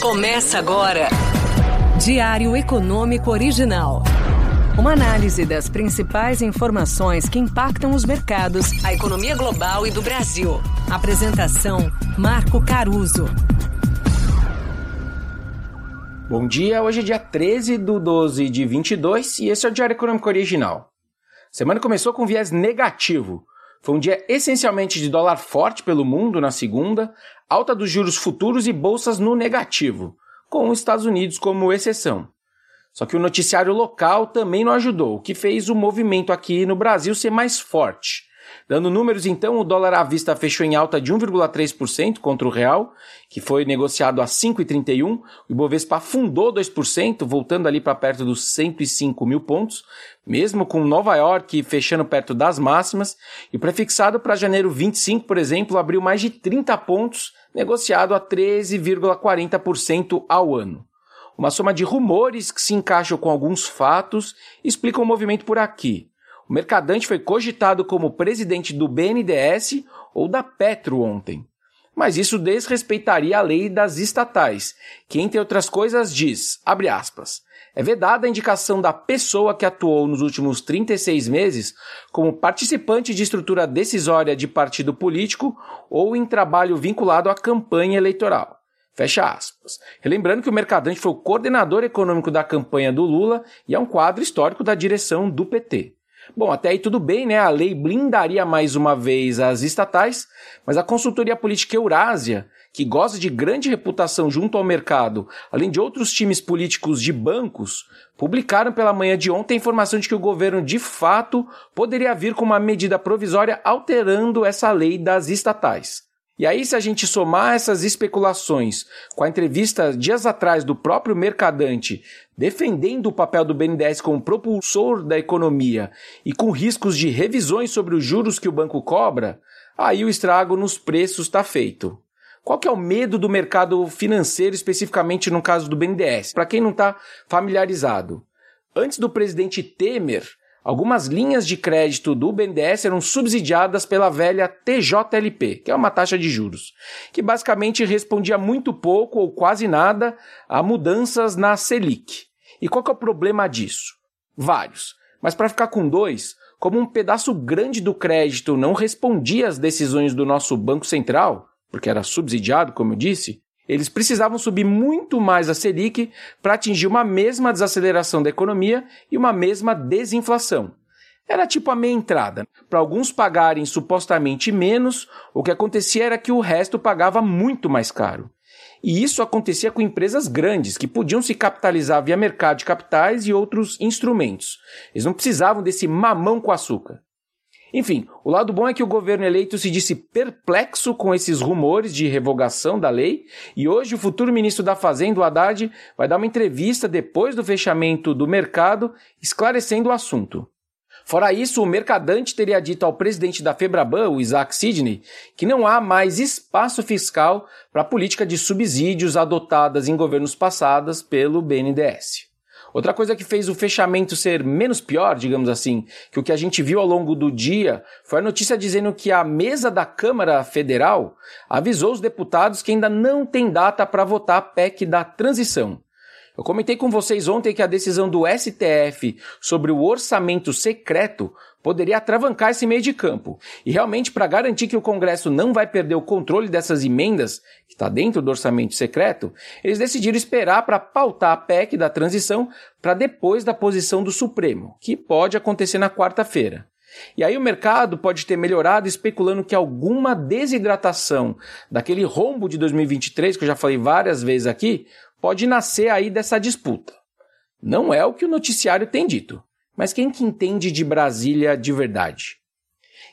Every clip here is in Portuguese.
Começa agora. Diário Econômico Original. Uma análise das principais informações que impactam os mercados, a economia global e do Brasil. Apresentação: Marco Caruso. Bom dia, hoje é dia 13 do 12 de 22 e esse é o Diário Econômico Original. semana começou com viés negativo. Foi um dia essencialmente de dólar forte pelo mundo na segunda, alta dos juros futuros e bolsas no negativo, com os Estados Unidos como exceção. Só que o noticiário local também não ajudou, o que fez o movimento aqui no Brasil ser mais forte. Dando números, então, o dólar à vista fechou em alta de 1,3% contra o real, que foi negociado a 5,31. O Ibovespa afundou 2%, voltando ali para perto dos 105 mil pontos, mesmo com Nova York fechando perto das máximas. E o prefixado para janeiro 25, por exemplo, abriu mais de 30 pontos, negociado a 13,40% ao ano. Uma soma de rumores que se encaixam com alguns fatos explicam o movimento por aqui. O mercadante foi cogitado como presidente do BNDES ou da Petro ontem. Mas isso desrespeitaria a lei das estatais, que, entre outras coisas, diz, abre aspas, é vedada a indicação da pessoa que atuou nos últimos 36 meses como participante de estrutura decisória de partido político ou em trabalho vinculado à campanha eleitoral. Fecha aspas. Relembrando que o Mercadante foi o coordenador econômico da campanha do Lula e é um quadro histórico da direção do PT. Bom, até aí tudo bem, né? A lei blindaria mais uma vez as estatais, mas a consultoria política Eurásia, que goza de grande reputação junto ao mercado, além de outros times políticos de bancos, publicaram pela manhã de ontem a informação de que o governo de fato poderia vir com uma medida provisória alterando essa lei das estatais. E aí, se a gente somar essas especulações com a entrevista dias atrás do próprio Mercadante defendendo o papel do BNDES como propulsor da economia e com riscos de revisões sobre os juros que o banco cobra, aí o estrago nos preços está feito. Qual que é o medo do mercado financeiro, especificamente no caso do BNDES? Para quem não está familiarizado. Antes do presidente Temer Algumas linhas de crédito do BNDES eram subsidiadas pela velha TJLP, que é uma taxa de juros, que basicamente respondia muito pouco ou quase nada a mudanças na Selic. E qual que é o problema disso? Vários. Mas para ficar com dois, como um pedaço grande do crédito não respondia às decisões do nosso Banco Central, porque era subsidiado, como eu disse, eles precisavam subir muito mais a Selic para atingir uma mesma desaceleração da economia e uma mesma desinflação. Era tipo a meia entrada. Para alguns pagarem supostamente menos, o que acontecia era que o resto pagava muito mais caro. E isso acontecia com empresas grandes, que podiam se capitalizar via mercado de capitais e outros instrumentos. Eles não precisavam desse mamão com açúcar. Enfim, o lado bom é que o governo eleito se disse perplexo com esses rumores de revogação da lei e hoje o futuro ministro da Fazenda, Haddad, vai dar uma entrevista depois do fechamento do mercado esclarecendo o assunto. Fora isso, o mercadante teria dito ao presidente da Febraban, o Isaac Sidney, que não há mais espaço fiscal para a política de subsídios adotadas em governos passados pelo BNDES. Outra coisa que fez o fechamento ser menos pior, digamos assim, que o que a gente viu ao longo do dia, foi a notícia dizendo que a mesa da Câmara Federal avisou os deputados que ainda não tem data para votar a PEC da transição. Eu comentei com vocês ontem que a decisão do STF sobre o orçamento secreto poderia atravancar esse meio de campo. E realmente, para garantir que o Congresso não vai perder o controle dessas emendas, que está dentro do orçamento secreto, eles decidiram esperar para pautar a PEC da transição para depois da posição do Supremo, que pode acontecer na quarta-feira. E aí o mercado pode ter melhorado especulando que alguma desidratação daquele rombo de 2023, que eu já falei várias vezes aqui, pode nascer aí dessa disputa. Não é o que o noticiário tem dito. Mas quem que entende de Brasília de verdade?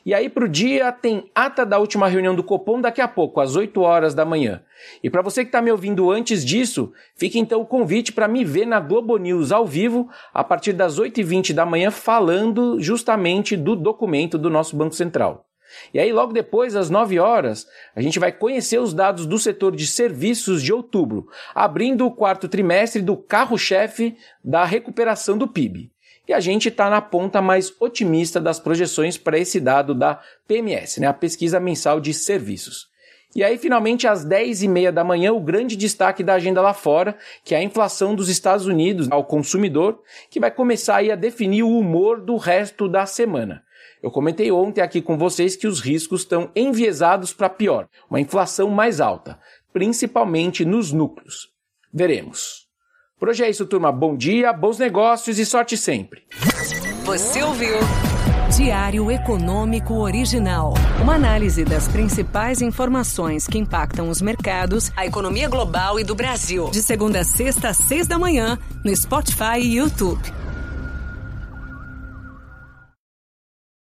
E aí para o dia tem ata da última reunião do Copom daqui a pouco, às 8 horas da manhã. E para você que está me ouvindo antes disso, fica então o convite para me ver na Globo News ao vivo a partir das 8h20 da manhã falando justamente do documento do nosso Banco Central. E aí, logo depois, às 9 horas, a gente vai conhecer os dados do setor de serviços de outubro, abrindo o quarto trimestre do carro-chefe da recuperação do PIB. E a gente está na ponta mais otimista das projeções para esse dado da PMS, né, a pesquisa mensal de serviços. E aí, finalmente, às 10h30 da manhã, o grande destaque da agenda lá fora, que é a inflação dos Estados Unidos ao consumidor, que vai começar a definir o humor do resto da semana. Eu comentei ontem aqui com vocês que os riscos estão enviesados para pior, uma inflação mais alta, principalmente nos núcleos. Veremos. Por hoje é isso, turma. Bom dia, bons negócios e sorte sempre. Você ouviu? Diário Econômico Original. Uma análise das principais informações que impactam os mercados, a economia global e do Brasil. De segunda a sexta, às seis da manhã, no Spotify e YouTube.